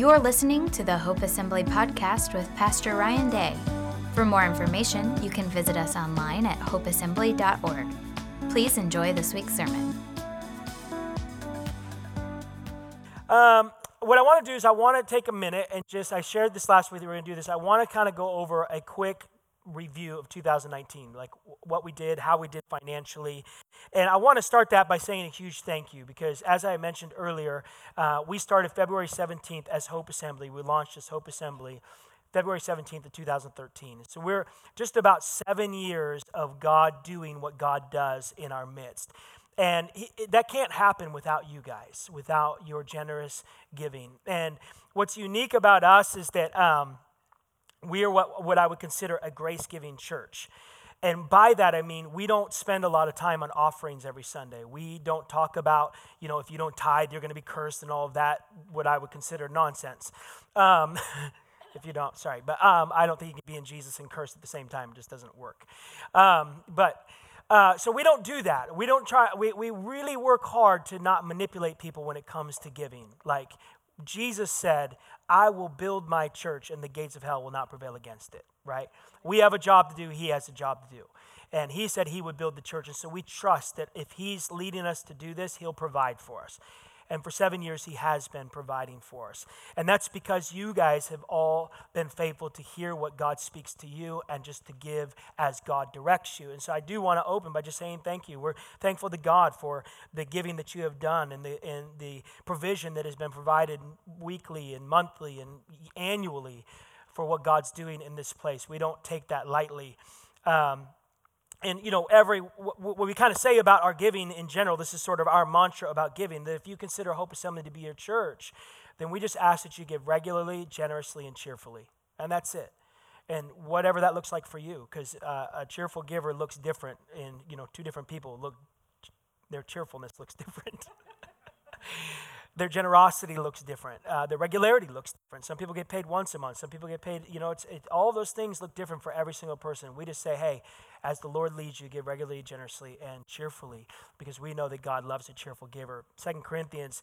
You're listening to the Hope Assembly podcast with Pastor Ryan Day. For more information, you can visit us online at hopeassembly.org. Please enjoy this week's sermon. Um, what I want to do is I want to take a minute and just, I shared this last week that we are going to do this. I want to kind of go over a quick review of 2019, like what we did, how we did financially. And I want to start that by saying a huge thank you because, as I mentioned earlier, uh, we started February 17th as Hope Assembly. We launched as Hope Assembly February 17th of 2013. So we're just about seven years of God doing what God does in our midst. And he, that can't happen without you guys, without your generous giving. And what's unique about us is that um, we are what, what I would consider a grace giving church. And by that, I mean, we don't spend a lot of time on offerings every Sunday. We don't talk about, you know, if you don't tithe, you're going to be cursed and all of that, what I would consider nonsense. Um, if you don't, sorry. But um, I don't think you can be in Jesus and cursed at the same time. It just doesn't work. Um, but uh, so we don't do that. We don't try, we, we really work hard to not manipulate people when it comes to giving. Like Jesus said, I will build my church and the gates of hell will not prevail against it, right? We have a job to do, he has a job to do. And he said he would build the church. And so we trust that if he's leading us to do this, he'll provide for us. And for seven years, He has been providing for us. And that's because you guys have all been faithful to hear what God speaks to you and just to give as God directs you. And so I do want to open by just saying thank you. We're thankful to God for the giving that you have done and the, and the provision that has been provided weekly and monthly and annually for what God's doing in this place. We don't take that lightly. Um, and you know every what we kind of say about our giving in general this is sort of our mantra about giving that if you consider hope assembly to be your church then we just ask that you give regularly generously and cheerfully and that's it and whatever that looks like for you because uh, a cheerful giver looks different in you know two different people look their cheerfulness looks different their generosity looks different. Uh, their regularity looks different. Some people get paid once a month. Some people get paid, you know, it's, it, all those things look different for every single person. We just say, hey, as the Lord leads you, give regularly, generously, and cheerfully because we know that God loves a cheerful giver. Second Corinthians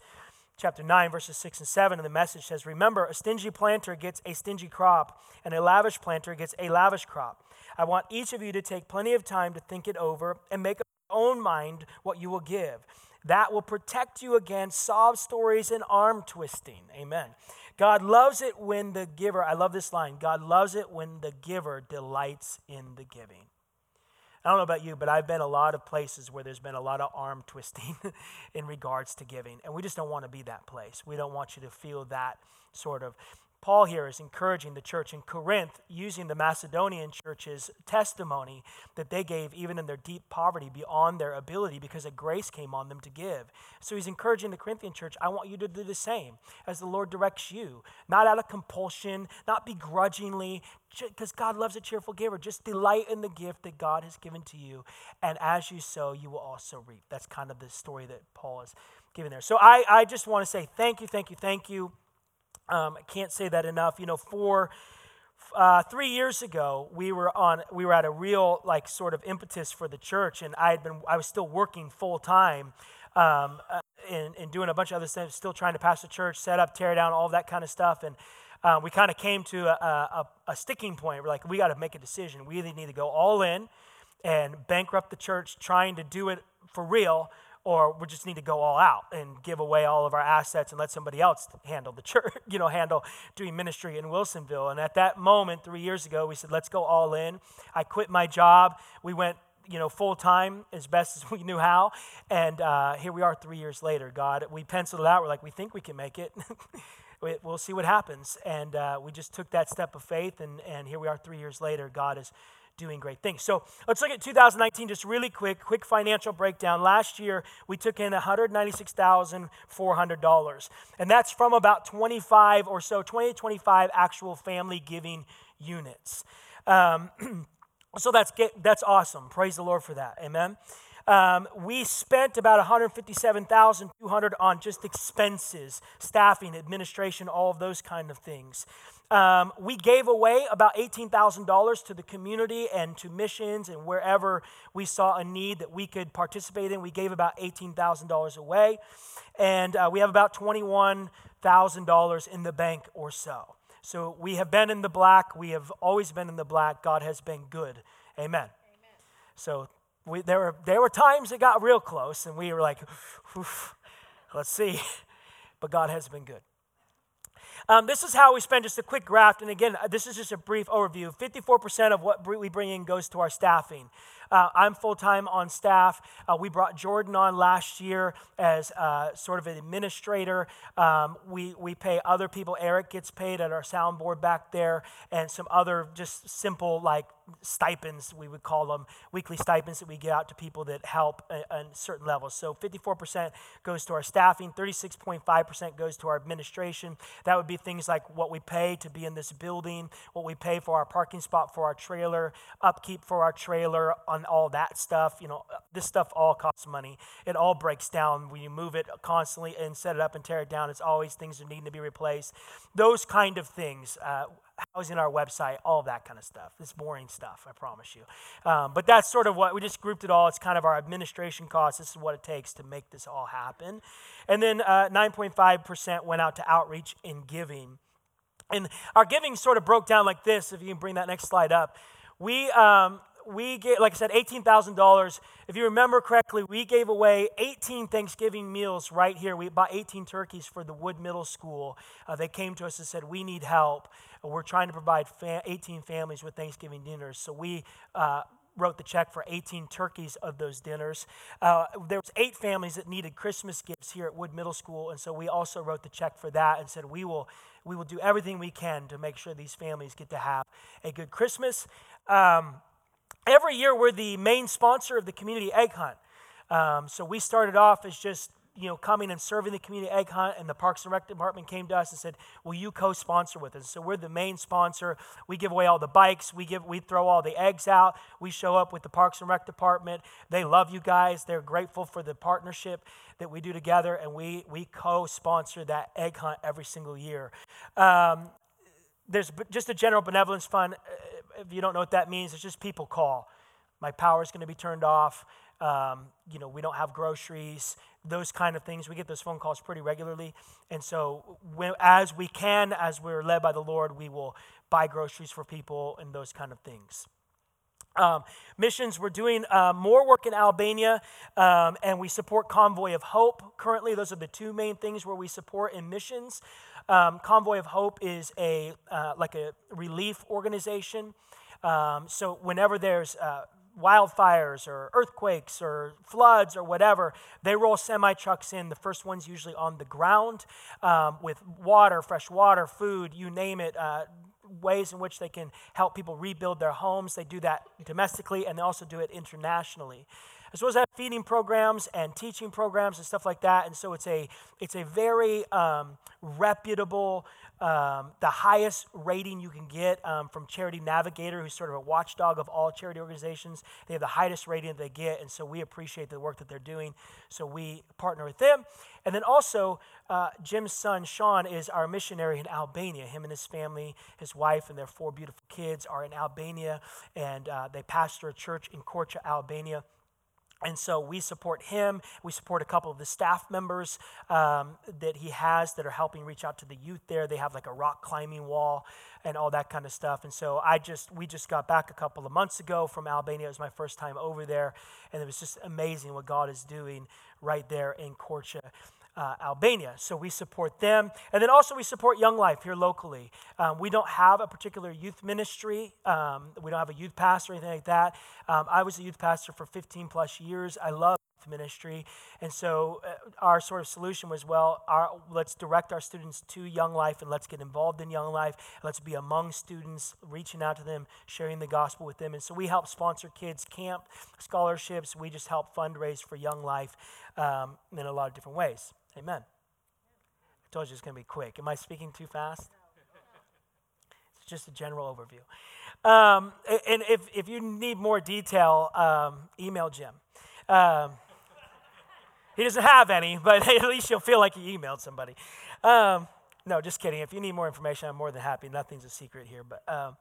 chapter 9, verses 6 and 7, and the message says, Remember, a stingy planter gets a stingy crop, and a lavish planter gets a lavish crop. I want each of you to take plenty of time to think it over and make up your own mind what you will give that will protect you against sob stories and arm twisting. Amen. God loves it when the giver, I love this line, God loves it when the giver delights in the giving. I don't know about you, but I've been a lot of places where there's been a lot of arm twisting in regards to giving. And we just don't want to be that place. We don't want you to feel that sort of Paul here is encouraging the church in Corinth using the Macedonian church's testimony that they gave even in their deep poverty beyond their ability because a grace came on them to give. So he's encouraging the Corinthian church, I want you to do the same as the Lord directs you, not out of compulsion, not begrudgingly, because God loves a cheerful giver. Just delight in the gift that God has given to you. And as you sow, you will also reap. That's kind of the story that Paul is giving there. So I, I just want to say thank you, thank you, thank you. Um, I can't say that enough. You know, for uh, three years ago, we were on we were at a real like sort of impetus for the church, and I had been I was still working full time. Um, uh, and, and doing a bunch of other stuff, still trying to pass the church, set up, tear down, all that kind of stuff. And uh, we kind of came to a, a, a sticking point. We're like, we got to make a decision. We either need to go all in and bankrupt the church, trying to do it for real, or we just need to go all out and give away all of our assets and let somebody else handle the church, you know, handle doing ministry in Wilsonville. And at that moment, three years ago, we said, let's go all in. I quit my job. We went, you know, full time as best as we knew how. And uh, here we are three years later. God, we penciled it out. We're like, we think we can make it. we'll see what happens. And uh, we just took that step of faith. And, and here we are three years later. God is doing great things. So let's look at 2019 just really quick, quick financial breakdown. Last year, we took in $196,400, and that's from about 25 or so, 20 to 25 actual family giving units. Um, so that's, that's awesome. Praise the Lord for that. Amen. Um, we spent about 157,200 on just expenses, staffing, administration, all of those kind of things. Um, we gave away about $18,000 to the community and to missions and wherever we saw a need that we could participate in. We gave about $18,000 away. And uh, we have about $21,000 in the bank or so. So we have been in the black. We have always been in the black. God has been good. Amen. Amen. So we, there, were, there were times it got real close, and we were like, let's see. But God has been good. Um, this is how we spend just a quick graph. And again, this is just a brief overview. 54% of what we bring in goes to our staffing. Uh, I'm full time on staff. Uh, we brought Jordan on last year as uh, sort of an administrator. Um, we, we pay other people. Eric gets paid at our soundboard back there, and some other just simple like stipends, we would call them weekly stipends that we get out to people that help at, certain levels. So 54% goes to our staffing, 36.5% goes to our administration. That would be things like what we pay to be in this building, what we pay for our parking spot for our trailer, upkeep for our trailer, on all that stuff. You know, this stuff all costs money. It all breaks down when you move it constantly and set it up and tear it down. It's always things that need to be replaced. Those kind of things. Uh, housing our website, all that kind of stuff. It's boring stuff, I promise you. Um, but that's sort of what we just grouped it all. It's kind of our administration costs. This is what it takes to make this all happen. And then uh, 9.5% went out to outreach and giving. And our giving sort of broke down like this. If you can bring that next slide up. We, um, we gave, like I said, $18,000. If you remember correctly, we gave away 18 Thanksgiving meals right here. We bought 18 turkeys for the Wood Middle School. Uh, they came to us and said, We need help. We're trying to provide fa- 18 families with Thanksgiving dinners. So we uh, wrote the check for 18 turkeys of those dinners. Uh, there was eight families that needed Christmas gifts here at Wood Middle School, and so we also wrote the check for that and said we will we will do everything we can to make sure these families get to have a good Christmas. Um, every year we're the main sponsor of the community egg hunt. Um, so we started off as just you know coming and serving the community egg hunt, and the Parks and Rec department came to us and said, "Will you co-sponsor with us?" So we're the main sponsor. We give away all the bikes. We give we throw all the eggs out. We show up with the Parks and Rec department. They love you guys. They're grateful for the partnership that we do together, and we we co-sponsor that egg hunt every single year. Um, there's just a general benevolence fund if you don't know what that means, it's just people call. My power is going to be turned off. Um, you know, we don't have groceries, those kind of things. We get those phone calls pretty regularly. And so, when, as we can, as we're led by the Lord, we will buy groceries for people and those kind of things. Um, missions, we're doing uh, more work in Albania, um, and we support Convoy of Hope currently. Those are the two main things where we support in missions. Um, Convoy of Hope is a uh, like a relief organization. Um, so whenever there's uh, wildfires or earthquakes or floods or whatever, they roll semi trucks in. The first one's usually on the ground um, with water, fresh water, food, you name it. Uh, ways in which they can help people rebuild their homes. They do that domestically and they also do it internationally as well as have feeding programs and teaching programs and stuff like that. And so it's a it's a very um, reputable, um, the highest rating you can get um, from Charity Navigator, who's sort of a watchdog of all charity organizations. They have the highest rating that they get, and so we appreciate the work that they're doing. So we partner with them. And then also, uh, Jim's son, Sean, is our missionary in Albania. Him and his family, his wife, and their four beautiful kids are in Albania, and uh, they pastor a church in Korcha, Albania. And so we support him. We support a couple of the staff members um, that he has that are helping reach out to the youth there. They have like a rock climbing wall and all that kind of stuff. And so I just, we just got back a couple of months ago from Albania. It was my first time over there. And it was just amazing what God is doing right there in Korcha uh, Albania. So we support them. And then also we support Young Life here locally. Um, we don't have a particular youth ministry, um, we don't have a youth pastor or anything like that. Um, I was a youth pastor for 15 plus years. I love ministry. And so uh, our sort of solution was well, our, let's direct our students to Young Life and let's get involved in Young Life. Let's be among students, reaching out to them, sharing the gospel with them. And so we help sponsor kids' camp scholarships. We just help fundraise for Young Life um, in a lot of different ways. Amen. I told you it's going to be quick. Am I speaking too fast? It's just a general overview. Um, and if, if you need more detail, um, email Jim. Um, he doesn't have any, but at least you'll feel like you emailed somebody. Um, no, just kidding. If you need more information, I'm more than happy. Nothing's a secret here. But uh,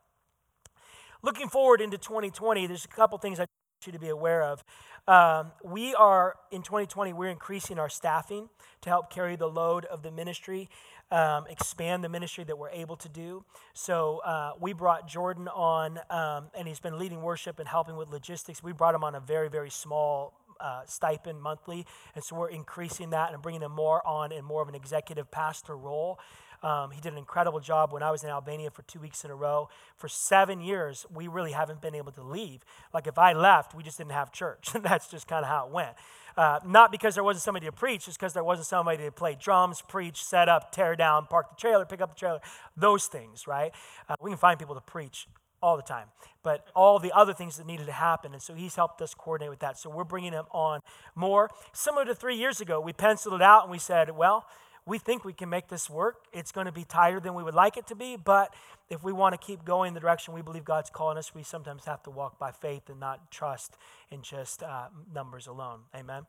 looking forward into 2020, there's a couple things I you to be aware of. Um, we are, in 2020, we're increasing our staffing to help carry the load of the ministry, um, expand the ministry that we're able to do. So uh, we brought Jordan on, um, and he's been leading worship and helping with logistics. We brought him on a very, very small uh, stipend monthly. And so we're increasing that and bringing him more on in more of an executive pastor role. Um, he did an incredible job when I was in Albania for two weeks in a row. For seven years, we really haven't been able to leave. Like if I left, we just didn't have church. That's just kind of how it went. Uh, not because there wasn't somebody to preach, just because there wasn't somebody to play drums, preach, set up, tear down, park the trailer, pick up the trailer, those things, right? Uh, we can find people to preach all the time, but all the other things that needed to happen. And so he's helped us coordinate with that. So we're bringing him on more. Similar to three years ago, we penciled it out and we said, well, we think we can make this work. It's going to be tighter than we would like it to be, but if we want to keep going the direction we believe God's calling us, we sometimes have to walk by faith and not trust in just uh, numbers alone. Amen.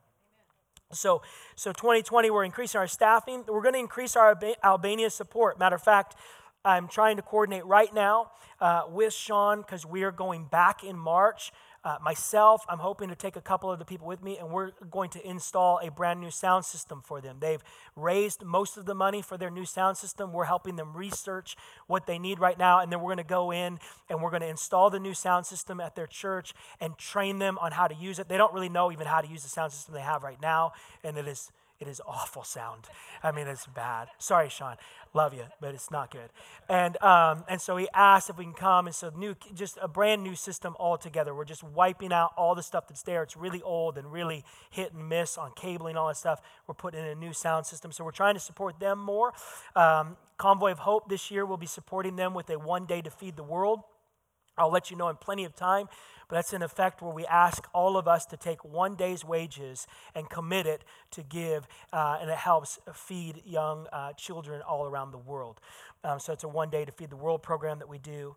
So, so 2020, we're increasing our staffing. We're going to increase our Albania support. Matter of fact, I'm trying to coordinate right now uh, with Sean because we are going back in March. Uh, myself, I'm hoping to take a couple of the people with me, and we're going to install a brand new sound system for them. They've raised most of the money for their new sound system. We're helping them research what they need right now, and then we're going to go in and we're going to install the new sound system at their church and train them on how to use it. They don't really know even how to use the sound system they have right now, and it is it is awful sound. I mean, it's bad. Sorry, Sean. Love you, but it's not good. And um, and so he asked if we can come, and so new, just a brand new system altogether. We're just wiping out all the stuff that's there. It's really old and really hit and miss on cabling, all that stuff. We're putting in a new sound system, so we're trying to support them more. Um, Convoy of Hope this year will be supporting them with a one day to feed the world. I'll let you know in plenty of time. But that's in effect where we ask all of us to take one day's wages and commit it to give, uh, and it helps feed young uh, children all around the world. Um, so it's a one day to feed the world program that we do.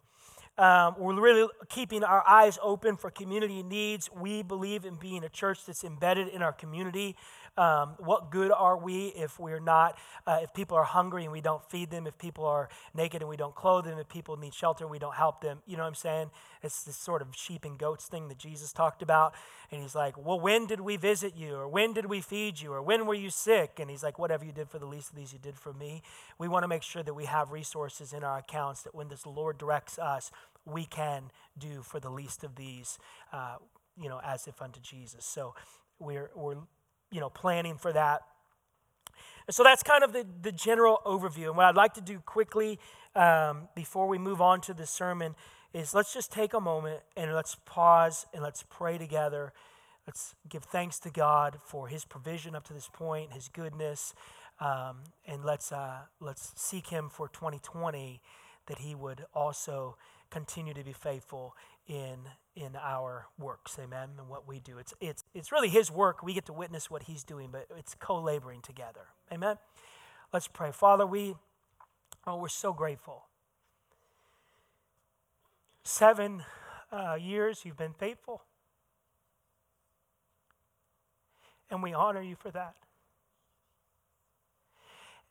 Um, we're really keeping our eyes open for community needs. We believe in being a church that's embedded in our community. Um, what good are we if we're not, uh, if people are hungry and we don't feed them, if people are naked and we don't clothe them, if people need shelter and we don't help them? You know what I'm saying? It's this sort of sheep and goats thing that Jesus talked about. And he's like, Well, when did we visit you? Or when did we feed you? Or when were you sick? And he's like, Whatever you did for the least of these, you did for me. We want to make sure that we have resources in our accounts that when this Lord directs us, we can do for the least of these, uh, you know, as if unto Jesus. So we're, we're you know, planning for that. So that's kind of the, the general overview. And what I'd like to do quickly um, before we move on to the sermon is let's just take a moment and let's pause and let's pray together. Let's give thanks to God for His provision up to this point, His goodness, um, and let's uh, let's seek Him for 2020 that He would also continue to be faithful in in our works. Amen? And what we do. It's it's it's really his work. We get to witness what he's doing but it's co-laboring together. Amen? Let's pray. Father we oh we're so grateful. Seven uh, years you've been faithful. And we honor you for that.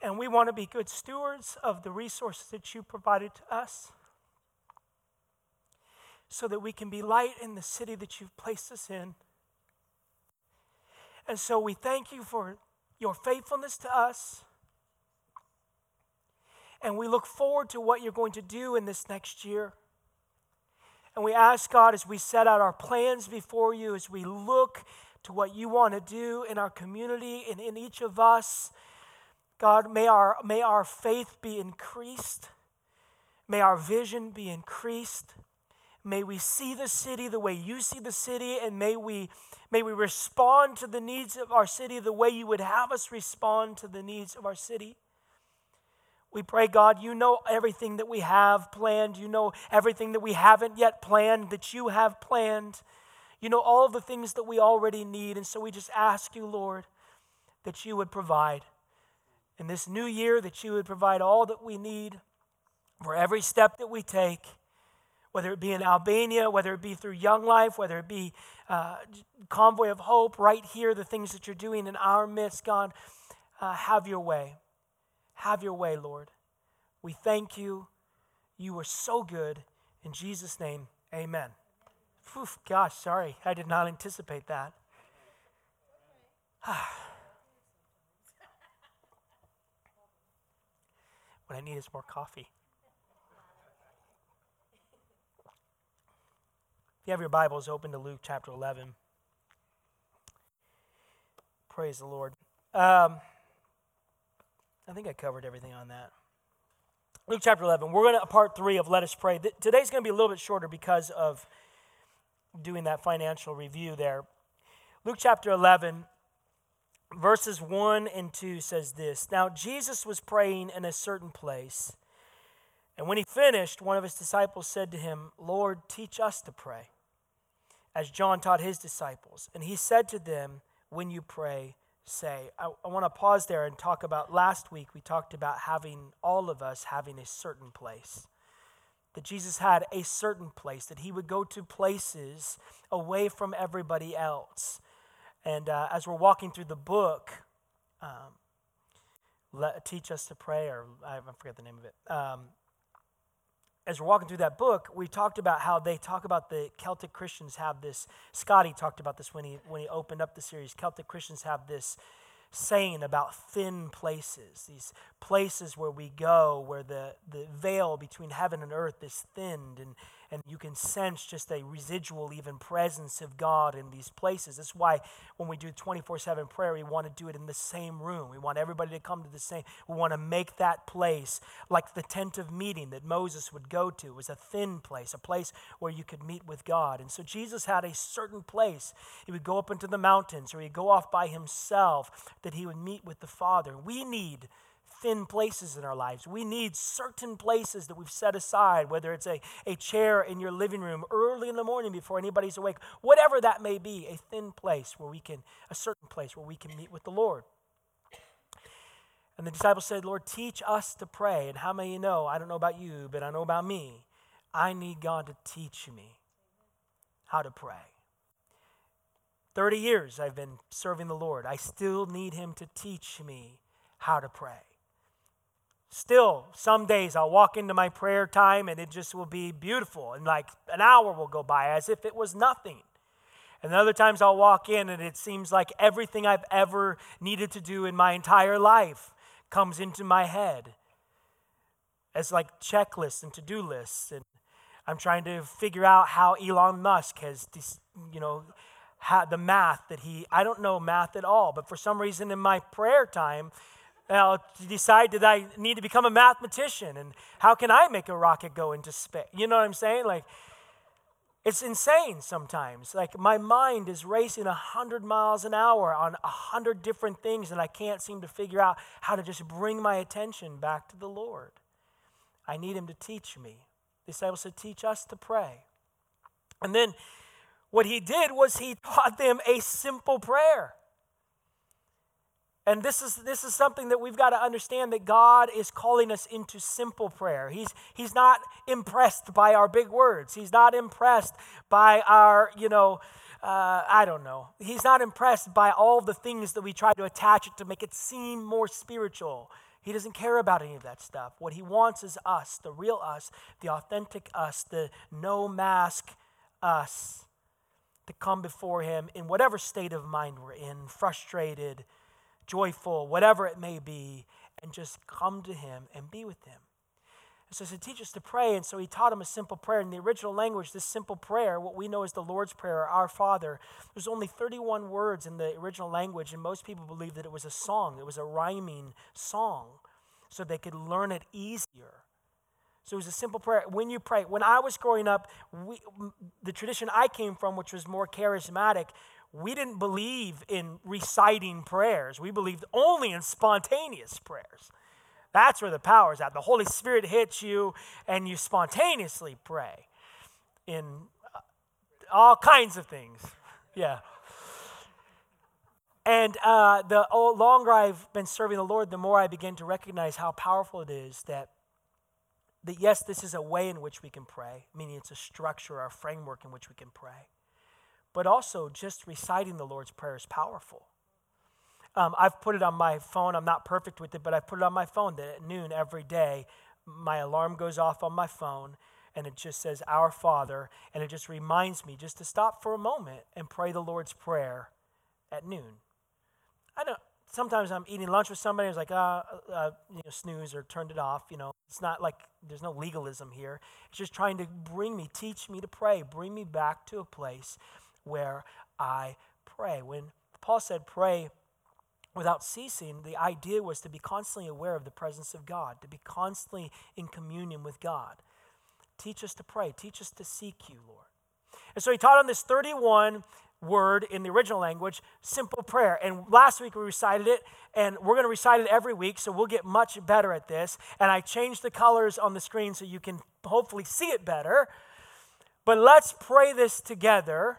And we want to be good stewards of the resources that you provided to us so that we can be light in the city that you've placed us in. And so we thank you for your faithfulness to us. And we look forward to what you're going to do in this next year. And we ask God as we set out our plans before you, as we look to what you want to do in our community and in each of us, God, may our, may our faith be increased. May our vision be increased. May we see the city the way you see the city, and may we, may we respond to the needs of our city the way you would have us respond to the needs of our city. We pray, God, you know everything that we have planned. You know everything that we haven't yet planned, that you have planned. You know all the things that we already need. And so we just ask you, Lord, that you would provide. In this new year, that you would provide all that we need for every step that we take whether it be in Albania, whether it be through Young Life, whether it be uh, Convoy of Hope, right here, the things that you're doing in our midst, God, uh, have your way. Have your way, Lord. We thank you. You are so good. In Jesus' name, amen. Whew, gosh, sorry. I did not anticipate that. what I need is more coffee. You have your Bibles, open to Luke chapter 11. Praise the Lord. Um, I think I covered everything on that. Luke chapter 11. We're going to part three of Let Us Pray. Today's going to be a little bit shorter because of doing that financial review there. Luke chapter 11, verses 1 and 2 says this Now Jesus was praying in a certain place. And when he finished, one of his disciples said to him, Lord, teach us to pray, as John taught his disciples. And he said to them, When you pray, say. I, I want to pause there and talk about last week, we talked about having, all of us having a certain place. That Jesus had a certain place, that he would go to places away from everybody else. And uh, as we're walking through the book, um, let, teach us to pray, or I forget the name of it. Um, as we're walking through that book, we talked about how they talk about the Celtic Christians have this. Scotty talked about this when he when he opened up the series. Celtic Christians have this saying about thin places, these places where we go, where the, the veil between heaven and earth is thinned, and, and you can sense just a residual, even presence of God in these places. That's why when we do 24 7 prayer, we want to do it in the same room. We want everybody to come to the same. We want to make that place like the tent of meeting that Moses would go to. It was a thin place, a place where you could meet with God. And so Jesus had a certain place. He would go up into the mountains or he'd go off by himself that he would meet with the Father. We need thin places in our lives. We need certain places that we've set aside, whether it's a, a chair in your living room early in the morning before anybody's awake, whatever that may be, a thin place where we can, a certain place where we can meet with the Lord. And the disciples said, Lord, teach us to pray. And how many you know? I don't know about you, but I know about me. I need God to teach me how to pray. 30 years I've been serving the Lord. I still need Him to teach me how to pray. Still, some days I'll walk into my prayer time and it just will be beautiful, and like an hour will go by as if it was nothing. And other times I'll walk in and it seems like everything I've ever needed to do in my entire life comes into my head as like checklists and to-do lists and I'm trying to figure out how Elon Musk has you know had the math that he, I don't know math at all, but for some reason in my prayer time, I'll decide that I need to become a mathematician and how can I make a rocket go into space? You know what I'm saying? Like, it's insane sometimes. Like, my mind is racing 100 miles an hour on 100 different things, and I can't seem to figure out how to just bring my attention back to the Lord. I need Him to teach me. The disciples said, Teach us to pray. And then what he did was he taught them a simple prayer. And this is, this is something that we've got to understand that God is calling us into simple prayer. He's, he's not impressed by our big words. He's not impressed by our, you know, uh, I don't know. He's not impressed by all the things that we try to attach it to make it seem more spiritual. He doesn't care about any of that stuff. What he wants is us, the real us, the authentic us, the no mask us to come before Him in whatever state of mind we're in, frustrated, joyful, whatever it may be, and just come to Him and be with Him. And so he said, teach us to pray. And so he taught him a simple prayer. In the original language, this simple prayer, what we know as the Lord's Prayer, Our Father, there's only 31 words in the original language, and most people believe that it was a song. It was a rhyming song so they could learn it easier. So it was a simple prayer. When you pray, when I was growing up, we, the tradition I came from, which was more charismatic, we didn't believe in reciting prayers. We believed only in spontaneous prayers. That's where the power is at. The Holy Spirit hits you and you spontaneously pray in uh, all kinds of things. Yeah. And uh, the longer I've been serving the Lord, the more I begin to recognize how powerful it is that that yes, this is a way in which we can pray, meaning it's a structure or a framework in which we can pray. But also, just reciting the Lord's Prayer is powerful. Um, I've put it on my phone. I'm not perfect with it, but I put it on my phone that at noon every day, my alarm goes off on my phone and it just says Our Father, and it just reminds me just to stop for a moment and pray the Lord's Prayer at noon. I know sometimes I'm eating lunch with somebody who's like, uh, uh, you know, snooze or turned it off. You know, it's not like there's no legalism here. It's just trying to bring me, teach me to pray, bring me back to a place where I pray. When Paul said pray without ceasing, the idea was to be constantly aware of the presence of God, to be constantly in communion with God. Teach us to pray, teach us to seek you, Lord. And so he taught on this 31 word in the original language, simple prayer. And last week we recited it, and we're going to recite it every week, so we'll get much better at this. And I changed the colors on the screen so you can hopefully see it better. But let's pray this together.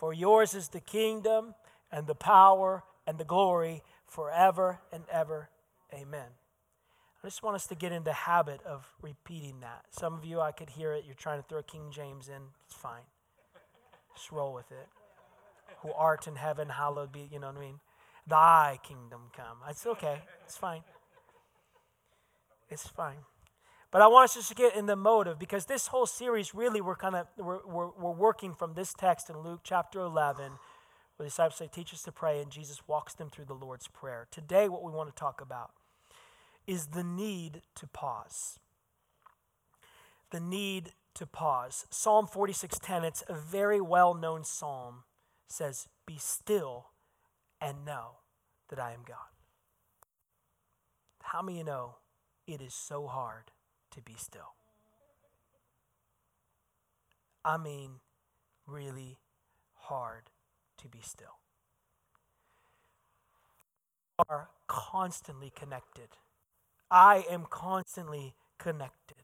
For yours is the kingdom, and the power, and the glory forever and ever. Amen. I just want us to get in the habit of repeating that. Some of you, I could hear it. You're trying to throw King James in. It's fine. Just roll with it who art in heaven, hallowed be, you know what I mean? Thy kingdom come. It's okay. It's fine. It's fine. But I want us just to get in the motive because this whole series really we're kind of we're, we're, we're working from this text in Luke chapter 11 where the disciples say, teach us to pray, and Jesus walks them through the Lord's Prayer. Today, what we want to talk about is the need to pause. The need to pause. Psalm 46:10, it's a very well-known psalm says, Be still and know that I am God. How many of you know it is so hard to be still? I mean, really hard to be still. We are constantly connected. I am constantly connected.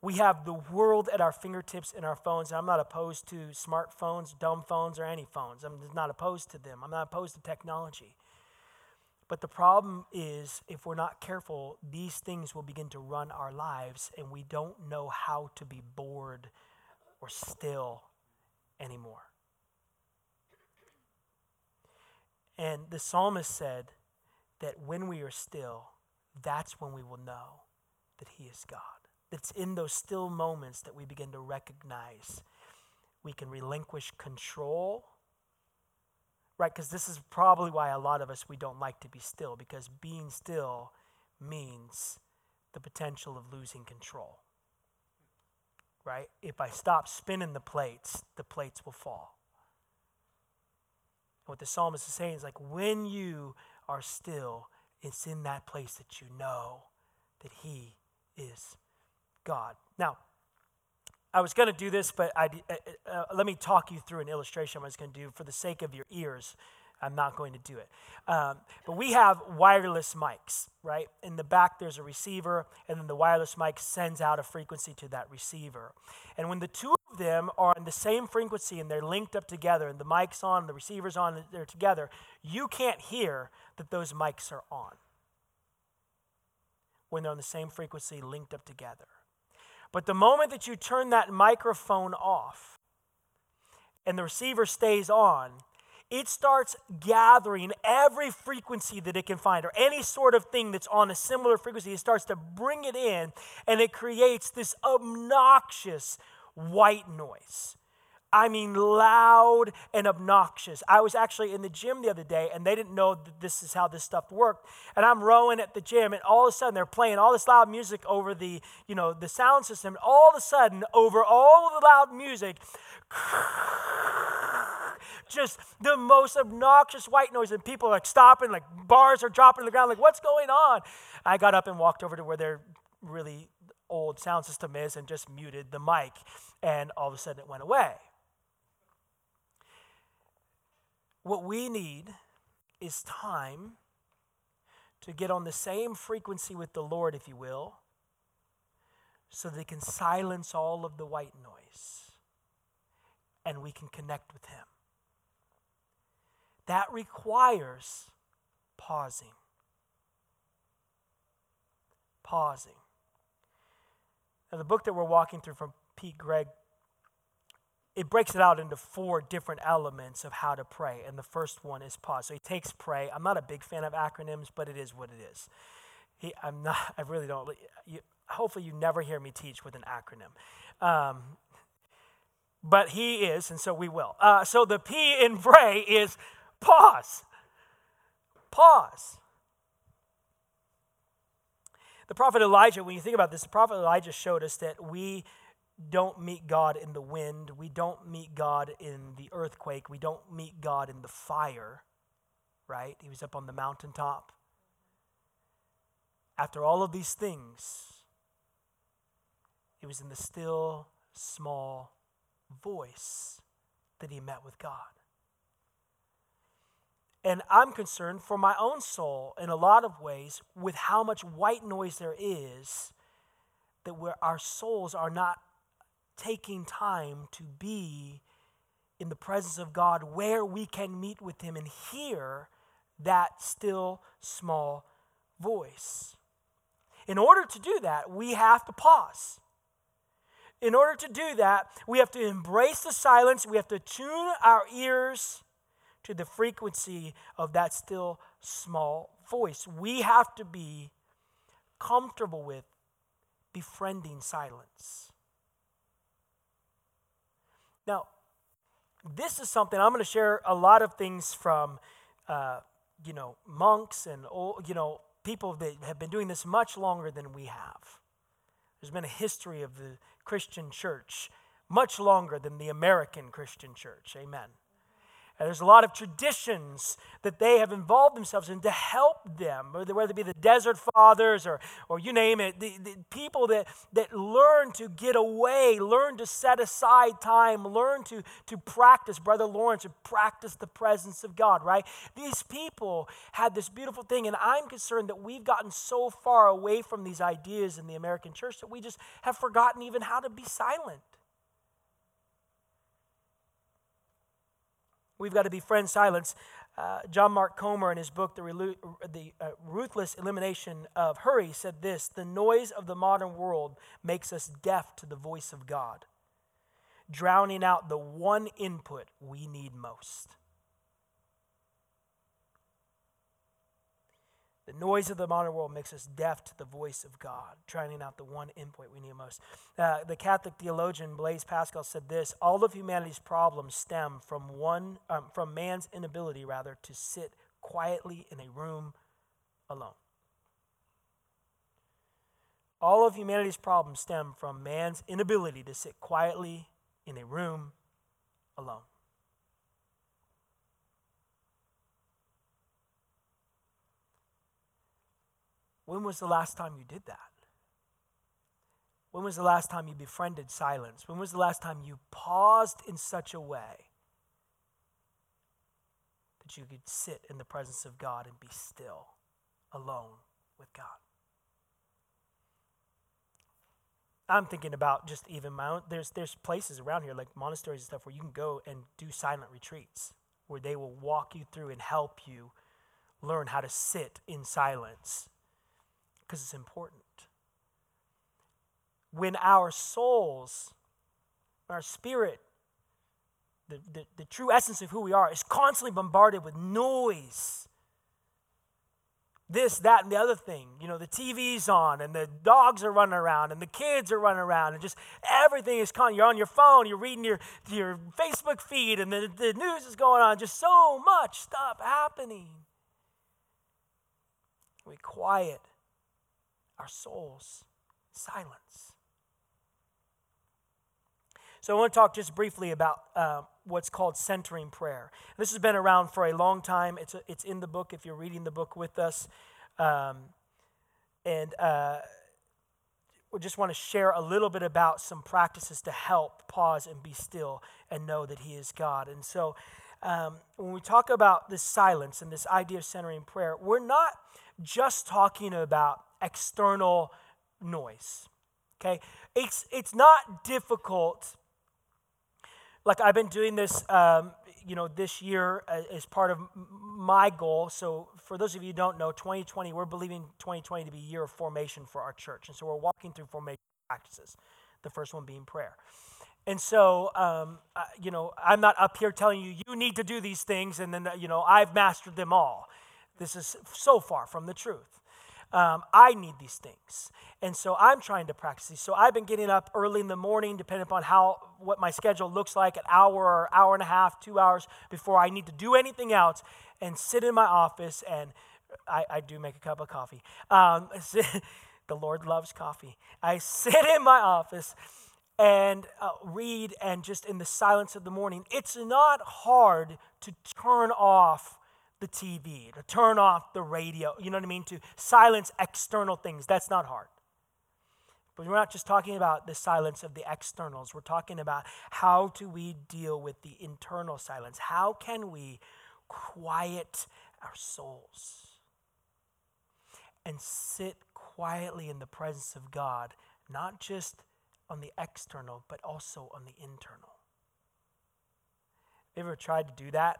We have the world at our fingertips in our phones. I'm not opposed to smartphones, dumb phones, or any phones. I'm not opposed to them. I'm not opposed to technology. But the problem is, if we're not careful, these things will begin to run our lives, and we don't know how to be bored or still anymore. And the psalmist said that when we are still, that's when we will know that He is God. It's in those still moments that we begin to recognize we can relinquish control. Right? Because this is probably why a lot of us we don't like to be still, because being still means the potential of losing control. Right? If I stop spinning the plates, the plates will fall. what the psalmist is saying is like when you are still, it's in that place that you know that He is God. Now, I was going to do this, but I, uh, uh, let me talk you through an illustration I was going to do for the sake of your ears. I'm not going to do it. Um, but we have wireless mics, right? In the back, there's a receiver, and then the wireless mic sends out a frequency to that receiver. And when the two of them are on the same frequency and they're linked up together, and the mic's on, the receiver's on, they're together, you can't hear that those mics are on when they're on the same frequency linked up together. But the moment that you turn that microphone off and the receiver stays on, it starts gathering every frequency that it can find or any sort of thing that's on a similar frequency. It starts to bring it in and it creates this obnoxious white noise. I mean, loud and obnoxious. I was actually in the gym the other day and they didn't know that this is how this stuff worked. And I'm rowing at the gym and all of a sudden they're playing all this loud music over the, you know, the sound system. All of a sudden, over all the loud music, just the most obnoxious white noise and people are like stopping, like bars are dropping to the ground, like what's going on? I got up and walked over to where their really old sound system is and just muted the mic. And all of a sudden it went away. What we need is time to get on the same frequency with the Lord, if you will, so they can silence all of the white noise and we can connect with Him. That requires pausing. Pausing. Now, the book that we're walking through from Pete Greig, it breaks it out into four different elements of how to pray. And the first one is pause. So he takes pray. I'm not a big fan of acronyms, but it is what it is. He, I'm not, I really don't. You, hopefully, you never hear me teach with an acronym. Um, but he is, and so we will. Uh, so the P in pray is pause. Pause. The prophet Elijah, when you think about this, the prophet Elijah showed us that we don't meet God in the wind, we don't meet God in the earthquake, we don't meet God in the fire, right? He was up on the mountaintop. After all of these things, it was in the still, small voice that he met with God. And I'm concerned for my own soul in a lot of ways with how much white noise there is that where our souls are not taking time to be in the presence of God where we can meet with Him and hear that still small voice. In order to do that, we have to pause. In order to do that, we have to embrace the silence, we have to tune our ears to the frequency of that still small voice. We have to be comfortable with befriending silence. Now, this is something I'm going to share a lot of things from, uh, you know, monks and you know people that have been doing this much longer than we have. There's been a history of the Christian church much longer than the American Christian church. Amen. And there's a lot of traditions that they have involved themselves in to help them, whether it be the desert fathers or, or you name it, the, the people that, that learn to get away, learn to set aside time, learn to, to practice, Brother Lawrence, to practice the presence of God, right? These people had this beautiful thing, and I'm concerned that we've gotten so far away from these ideas in the American church that we just have forgotten even how to be silent. We've got to befriend silence. Uh, John Mark Comer, in his book, The, Relu- the uh, Ruthless Elimination of Hurry, said this The noise of the modern world makes us deaf to the voice of God, drowning out the one input we need most. The noise of the modern world makes us deaf to the voice of God, drowning out the one input we need most. Uh, the Catholic theologian Blaise Pascal said this: All of humanity's problems stem from one, um, from man's inability, rather, to sit quietly in a room alone. All of humanity's problems stem from man's inability to sit quietly in a room alone. When was the last time you did that? When was the last time you befriended silence? When was the last time you paused in such a way that you could sit in the presence of God and be still, alone with God? I'm thinking about just even my own. There's there's places around here like monasteries and stuff where you can go and do silent retreats where they will walk you through and help you learn how to sit in silence because it's important. When our souls, our spirit, the, the, the true essence of who we are, is constantly bombarded with noise this, that, and the other thing. You know, the TV's on and the dogs are running around and the kids are running around and just everything is con. You're on your phone, you're reading your, your Facebook feed and the, the news is going on. Just so much stuff happening. We quiet our souls silence. So I want to talk just briefly about uh, what's called centering prayer. This has been around for a long time. It's, a, it's in the book if you're reading the book with us. Um, and uh, we just want to share a little bit about some practices to help pause and be still and know that He is God. And so um, when we talk about this silence and this idea of centering prayer, we're not just talking about external noise. Okay? It's, it's not difficult. Like I've been doing this, um, you know, this year as part of my goal. So for those of you who don't know, 2020, we're believing 2020 to be a year of formation for our church. And so we're walking through formation practices, the first one being prayer. And so, um, uh, you know, I'm not up here telling you, you need to do these things, and then, uh, you know, I've mastered them all. This is so far from the truth. Um, I need these things. And so I'm trying to practice these. So I've been getting up early in the morning, depending upon how what my schedule looks like, an hour or hour and a half, two hours before I need to do anything else, and sit in my office. And I, I do make a cup of coffee. Um, the Lord loves coffee. I sit in my office and uh, read, and just in the silence of the morning, it's not hard to turn off the TV, to turn off the radio, you know what I mean? To silence external things. That's not hard. But we're not just talking about the silence of the externals. We're talking about how do we deal with the internal silence? How can we quiet our souls and sit quietly in the presence of God, not just on the external, but also on the internal? Have you ever tried to do that?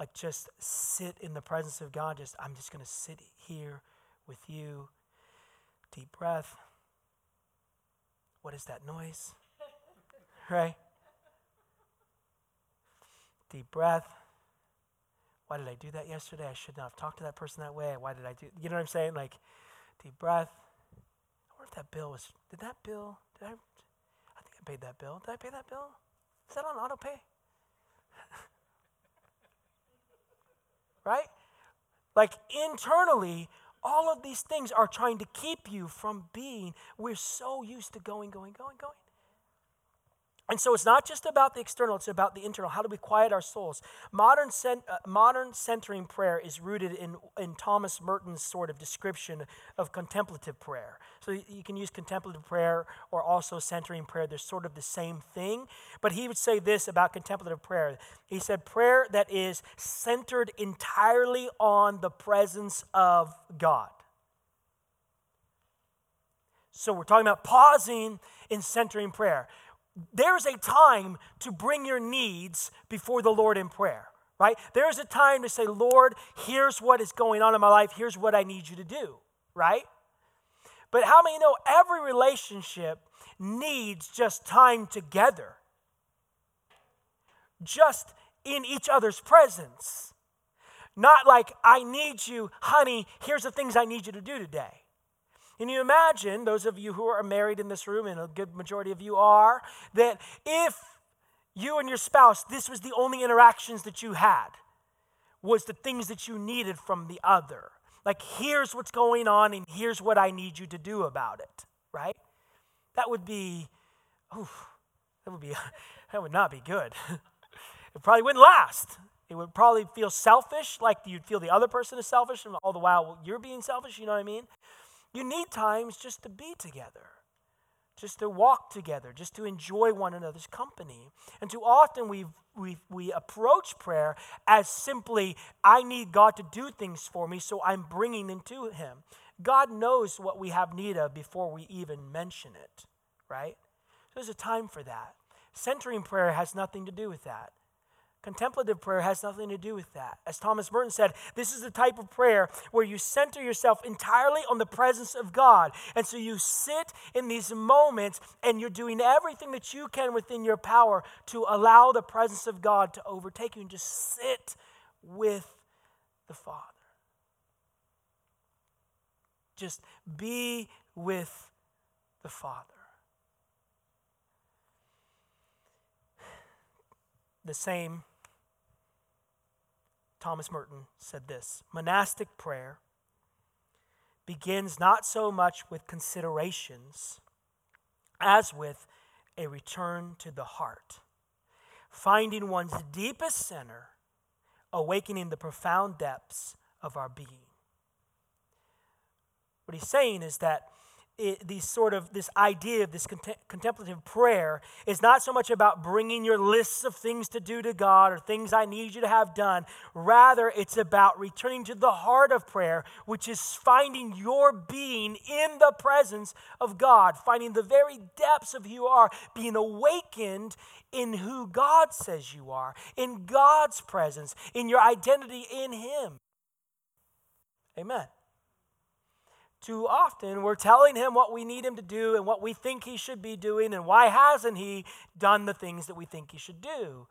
like just sit in the presence of God. Just, I'm just to sit here with you. Deep breath. What is that noise? right? Deep breath. Why did I do that yesterday? I should not have talked to that person that way. Why did I do? You know what I'm saying? Like, deep breath. If that bill was. Did that bill? Did I? I think I paid that bill. Did I pay that bill? Is that on auto pay? right? Like internally, all of these things are trying to keep you from being, we're so used to going, going, going, going. And so it's not just about the external, it's about the internal. How do we quiet our souls? Modern, cent, uh, modern centering prayer is rooted in, in Thomas Merton's sort of description of contemplative prayer. So you can use contemplative prayer or also centering prayer. They're sort of the same thing. But he would say this about contemplative prayer. He said, prayer that is centered entirely on the presence of God. So we're talking about pausing in centering prayer there's a time to bring your needs before the Lord in prayer, right? There's a time to say, Lord, here's what is going on in my life. Here's what I need you to do, right? But how many know every relationship needs just time together? Just in each other's presence. Not like, I need you, honey, here's the things I need you to do today. Can you imagine, those of you who are married in this room, and a good majority of you are, that if you and your spouse, this was the only interactions that you had, was the things that you needed from the other. Like, here's what's going on, and here's what I need you to do about it, right? That would be, oof, that would be, that would not be good. it probably wouldn't last. It would probably feel selfish, like you'd feel the other person is selfish, and all the while you're being selfish, you know what I mean? You need times just to be together, just to walk together, just to enjoy one another's company. And too often we we, we approach prayer as simply, I need God to do things for me, so I'm bringing them to Him. God knows what we have need of before we even mention it, right? There's a time for that. Centering prayer has nothing to do with that. Contemplative prayer has nothing to do with that. As Thomas Merton said, this is the type of prayer where you center yourself entirely on the presence of God. And so you sit in these moments and you're doing everything that you can within your power to allow the presence of God to overtake you and just sit with the Father. Just be with the Father. The same Thomas Merton said this monastic prayer begins not so much with considerations as with a return to the heart, finding one's deepest center, awakening the profound depths of our being. What he's saying is that these sort of this idea of this contem- contemplative prayer is not so much about bringing your lists of things to do to God or things I need you to have done. Rather, it's about returning to the heart of prayer, which is finding your being in the presence of God, finding the very depths of who you are, being awakened in who God says you are, in God's presence, in your identity in Him. Amen. Too often, we're telling him what we need him to do and what we think he should be doing, and why hasn't he done the things that we think he should do.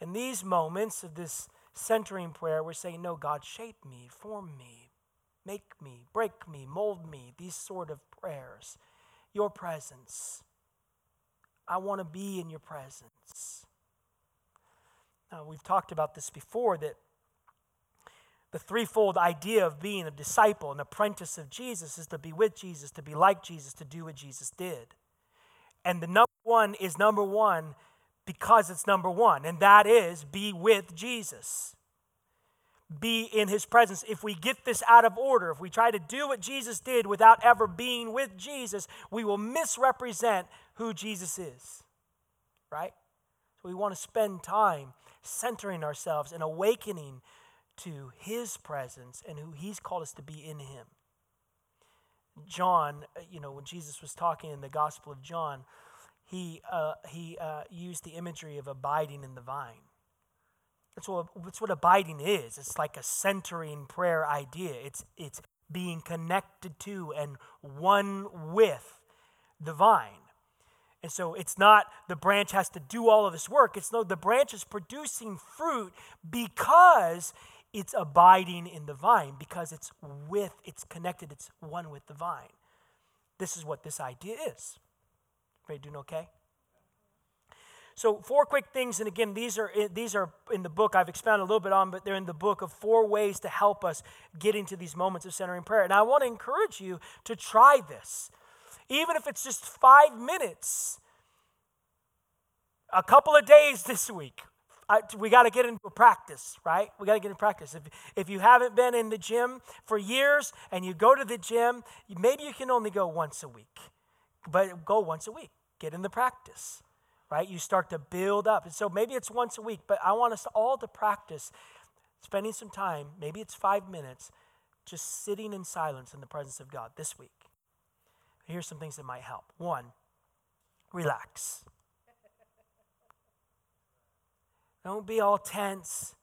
In these moments of this centering prayer, we're saying, No, God, shape me, form me, make me, break me, mold me, these sort of prayers. Your presence. I want to be in your presence. Now, we've talked about this before that the threefold idea of being a disciple, an apprentice of Jesus, is to be with Jesus, to be like Jesus, to do what Jesus did. And the number one is number one because it's number one, and that is be with Jesus. Be in his presence. If we get this out of order, if we try to do what Jesus did without ever being with Jesus, we will misrepresent who Jesus is. Right? So we want to spend time centering ourselves and awakening to his presence and who he's called us to be in him. John, uh, you know, when Jesus was talking in the Gospel of John, he, uh, he uh, used the imagery of abiding in the vine. That's what, that's what abiding is. It's like a centering prayer idea. It's, it's being connected to and one with the vine. And so it's not the branch has to do all of this work. It's no, the branch is producing fruit because it's abiding in the vine because it's with, it's connected, it's one with the vine. This is what this idea is. Everybody doing okay? So four quick things, and again, these are these are in the book. I've expounded a little bit on, but they're in the book of four ways to help us get into these moments of centering prayer. And I want to encourage you to try this, even if it's just five minutes, a couple of days this week. I, we got to get into practice, right? We got to get in practice. If, if you haven't been in the gym for years and you go to the gym, maybe you can only go once a week, but go once a week. Get in the practice, right? You start to build up. And so maybe it's once a week, but I want us all to practice spending some time, maybe it's five minutes, just sitting in silence in the presence of God this week. Here's some things that might help. One, relax. Don't be all tense.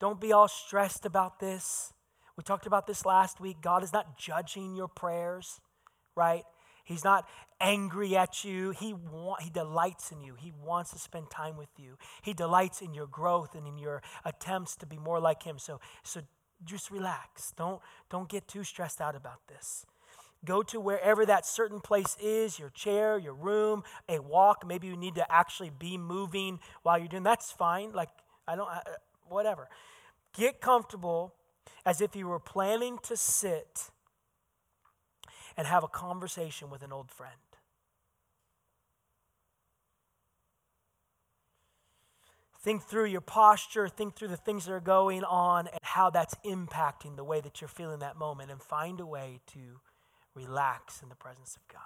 Don't be all stressed about this. We talked about this last week. God is not judging your prayers, right? He's not angry at you. He, he delights in you. He wants to spend time with you. He delights in your growth and in your attempts to be more like Him. So, so just relax. Don't, don't get too stressed out about this. Go to wherever that certain place is your chair, your room, a walk. Maybe you need to actually be moving while you're doing that's fine. Like, I don't, uh, whatever. Get comfortable as if you were planning to sit and have a conversation with an old friend. Think through your posture, think through the things that are going on and how that's impacting the way that you're feeling that moment, and find a way to relax in the presence of God.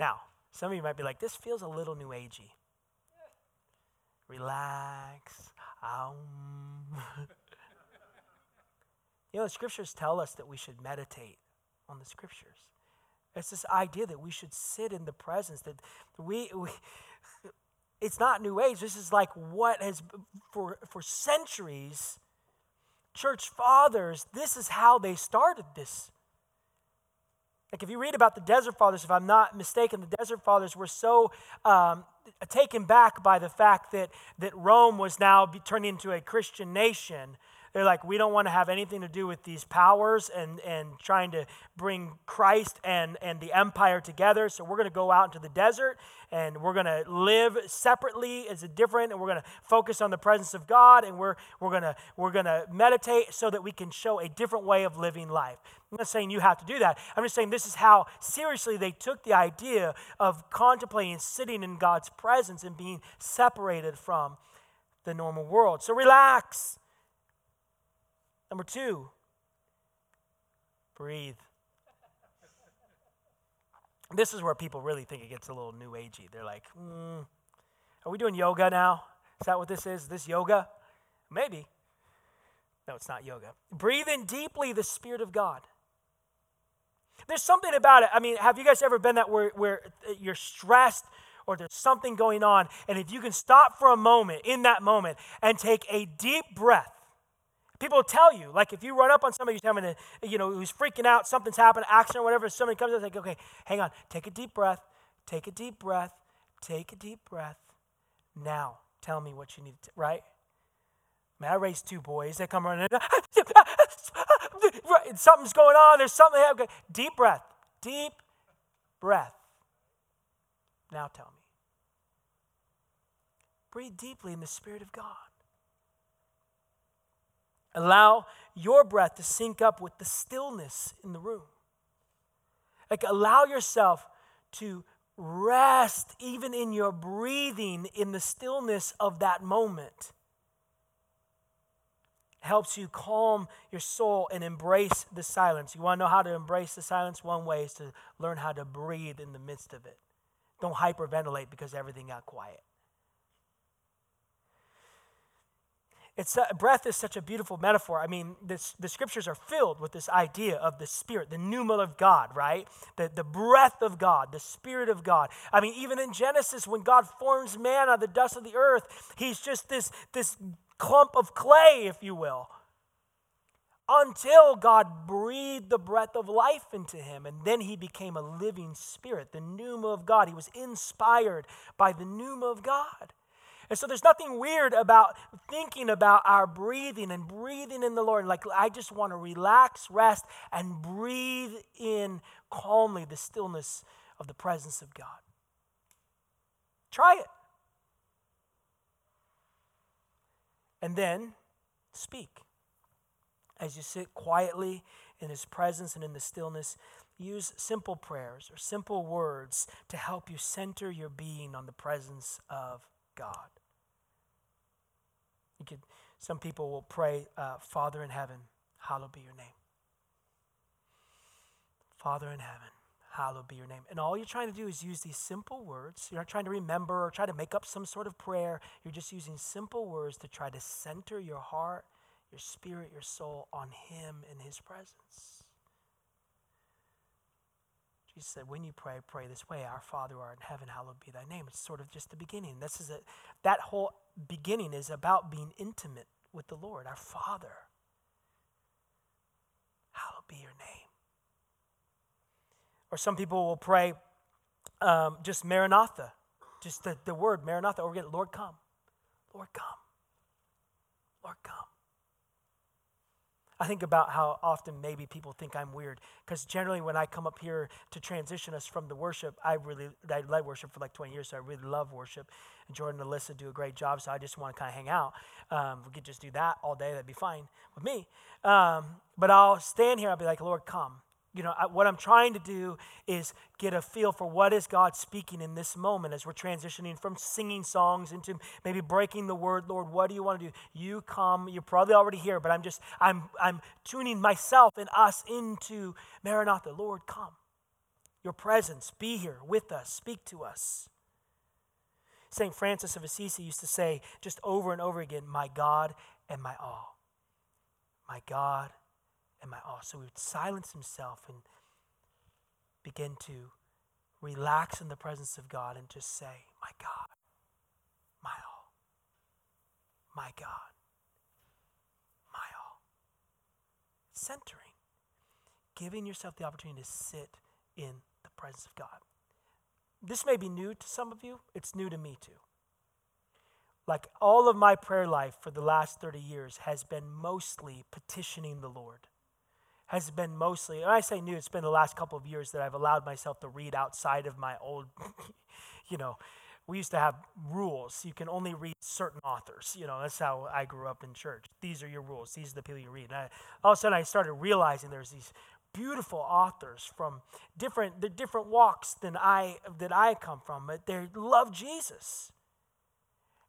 Now, some of you might be like, this feels a little new agey. Relax. Um. you know, the scriptures tell us that we should meditate on the scriptures. It's this idea that we should sit in the presence, that we, we it's not new age. This is like what has, for, for centuries, church fathers, this is how they started this like if you read about the Desert Fathers, if I'm not mistaken, the Desert Fathers were so um, taken back by the fact that, that Rome was now turned into a Christian nation they're like, we don't want to have anything to do with these powers and, and trying to bring Christ and, and the empire together. So we're going to go out into the desert and we're going to live separately as a different, and we're going to focus on the presence of God and we're, we're going to we're going to meditate so that we can show a different way of living life. I'm not saying you have to do that. I'm just saying this is how seriously they took the idea of contemplating sitting in God's presence and being separated from the normal world. So relax. Number two, breathe. this is where people really think it gets a little new agey. They're like, mm, are we doing yoga now? Is that what this is? Is this yoga? Maybe. No, it's not yoga. Breathe in deeply the Spirit of God. There's something about it. I mean, have you guys ever been that where, where you're stressed or there's something going on, and if you can stop for a moment in that moment and take a deep breath, people tell you, like if you run up on somebody who's having a, you know, who's freaking out, something's happened, accident or whatever, somebody comes up, like, okay, hang on, take a deep breath, take a deep breath, take a deep breath. Now, tell me what you need to, right? I, mean, I raised two boys. They come running. Something's going on. There's something happening. Deep breath. Deep breath. Now tell me. Breathe deeply in the Spirit of God. Allow your breath to sync up with the stillness in the room. Like, allow yourself to rest even in your breathing in the stillness of that moment. helps you calm your soul and embrace the silence. You want to know how to embrace the silence? One way is to learn how to breathe in the midst of it. Don't hyperventilate because everything got quiet. It's, uh, breath is such a beautiful metaphor. I mean, this, the scriptures are filled with this idea of the Spirit, the pneuma of God, right? The, the breath of God, the Spirit of God. I mean, even in Genesis, when God forms man out of the dust of the earth, he's just this, this clump of clay, if you will, until God breathed the breath of life into him. And then he became a living spirit, the pneuma of God. He was inspired by the pneuma of God. And so there's nothing weird about thinking about our breathing and breathing in the Lord. Like, I just want to relax, rest, and breathe in calmly the stillness of the presence of God. Try it. And then speak. As you sit quietly in His presence and in the stillness, use simple prayers or simple words to help you center your being on the presence of God. You could, some people will pray, uh, Father in heaven, hallowed be your name. Father in heaven, hallowed be your name. And all you're trying to do is use these simple words. You're not trying to remember or try to make up some sort of prayer. You're just using simple words to try to center your heart, your spirit, your soul on Him and His presence. Jesus said, when you pray, pray this way Our Father who art in heaven, hallowed be thy name. It's sort of just the beginning. This is a, that whole beginning is about being intimate with the Lord, our Father. Hallowed be your name. Or some people will pray um, just Maranatha, just the, the word Maranatha, or we get Lord come. Lord come. Lord come. I think about how often maybe people think I'm weird because generally when I come up here to transition us from the worship, I really I led worship for like 20 years, so I really love worship. And Jordan and Alyssa do a great job, so I just want to kind of hang out. Um, we could just do that all day; that'd be fine with me. Um, but I'll stand here. I'll be like, Lord, come you know, I, what I'm trying to do is get a feel for what is God speaking in this moment as we're transitioning from singing songs into maybe breaking the word. Lord, what do you want to do? You come. You're probably already here, but I'm just I'm I'm tuning myself and us into Maranatha. Lord, come. Your presence, be here with us, speak to us. St. Francis of Assisi used to say just over and over again, My God and my all. My God and my all. So he would silence himself and begin to relax in the presence of God and just say, My God, my all, my God, my all. Centering, giving yourself the opportunity to sit in the presence of God. This may be new to some of you, it's new to me too. Like all of my prayer life for the last 30 years has been mostly petitioning the Lord has been mostly, and I say new, it's been the last couple of years that I've allowed myself to read outside of my old, you know, we used to have rules. You can only read certain authors. You know, that's how I grew up in church. These are your rules. These are the people you read. And I, all of a sudden, I started realizing there's these beautiful authors from different, the different walks than I that I come from, but they love Jesus,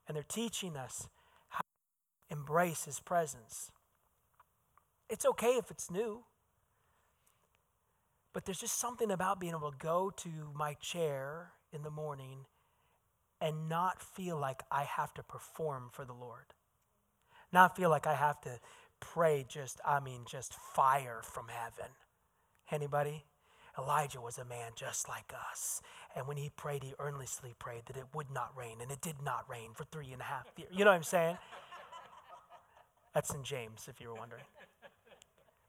and they're teaching us how to embrace His presence. It's okay if it's new. But there's just something about being able to go to my chair in the morning and not feel like I have to perform for the Lord. Not feel like I have to pray just, I mean, just fire from heaven. Anybody? Elijah was a man just like us. And when he prayed, he earnestly prayed that it would not rain, and it did not rain for three and a half years. You know what I'm saying? That's in James, if you were wondering.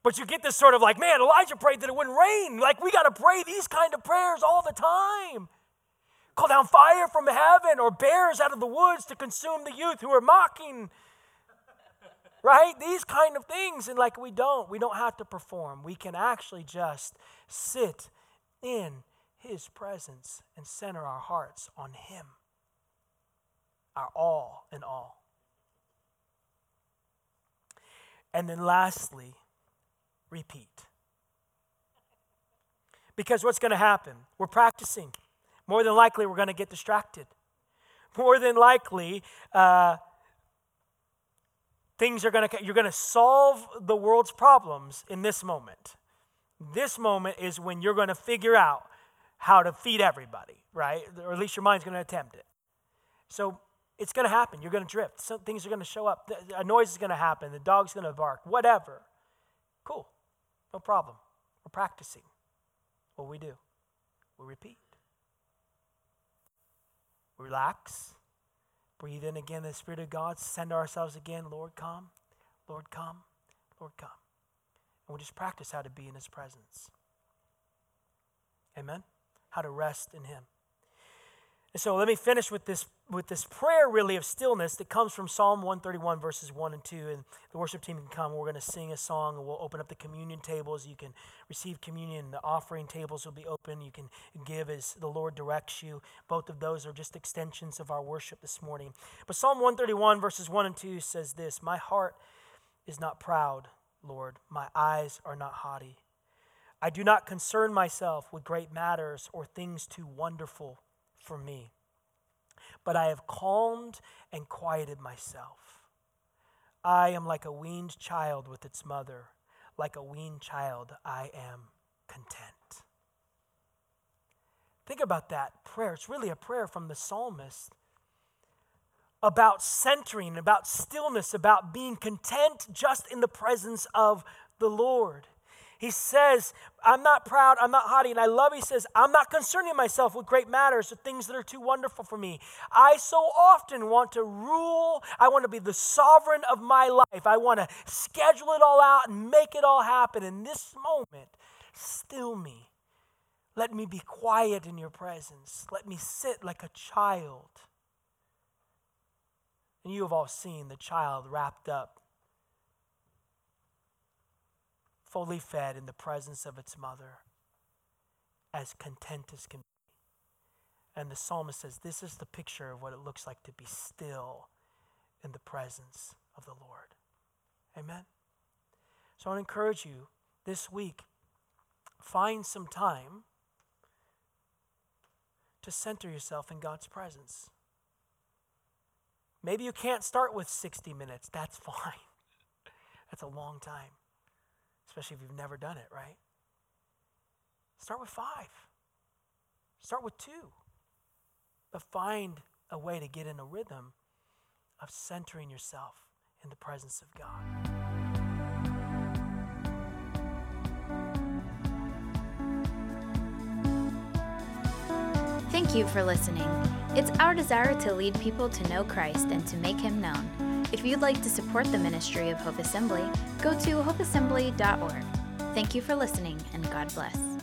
But you get this sort of like, man, Elijah prayed that it wouldn't rain. Like, we got to pray these kind of prayers all the time. Call down fire from heaven or bears out of the woods to consume the youth who are mocking. Right? These kind of things. And like, we don't. We don't have to perform. We can actually just sit in his presence and center our hearts on him, our all in all. And then lastly, repeat. Because what's going to happen? We're practicing. More than likely, we're going to get distracted. More than likely, uh, things are going to, you're going to solve the world's problems in this moment. This moment is when you're going to figure out how to feed everybody, right? Or at least your mind's going to attempt it. So it's going to happen. You're going to drift. Some things are going to show up. A noise is going to happen. The dog's going to bark. Whatever. Cool. No problem. We're practicing. What we do? We repeat. Relax. Breathe in again the Spirit of God. Send ourselves again. Lord, come. Lord, come. Lord, come. And we just practice how to be in His presence. Amen? How to rest in Him. And so let me finish with this with this prayer really of stillness that comes from Psalm 131 verses 1 and 2 and the worship team can come. We're going to sing a song and we'll open up the communion tables. You can receive communion the offering tables will be open. You can give as the Lord directs you. Both of those are just extensions of our worship this morning. But Psalm 131 verses 1 and 2 says this my heart is not proud Lord. My eyes are not haughty. I do not concern myself with great matters or things too wonderful for me but I have calmed and quieted myself. I am like a weaned child with its mother. Like a weaned child, I am content. Think about that prayer. It's really a prayer from the psalmist about centering, about stillness, about being content just in the presence of the Lord. He says, I'm not proud, I'm not haughty. And I love, he says, I'm not concerning myself with great matters or things that are too wonderful for me. I so often want to rule, I want to be the sovereign of my life. I want to schedule it all out and make it all happen. In this moment, still me. Let me be quiet in your presence. Let me sit like a child. And you have all seen the child wrapped up fully fed in the presence of its mother, as content as can be. And the psalmist says, This is the picture of what it looks like to be still in the presence of the Lord. Amen. So I want to encourage you this week find some time to center yourself in God's presence. Maybe you can't start with 60 minutes. That's fine. That's a long time especially if you've never done it, right? Start with five, start with two, but find a way to get in a rhythm of centering yourself in the presence of God. Thank you for listening. It's our desire to lead people to know Christ and to make him known. If you'd like to support the ministry of Hope Assembly, go to hopeassembly.org. Thank you for listening, and God bless.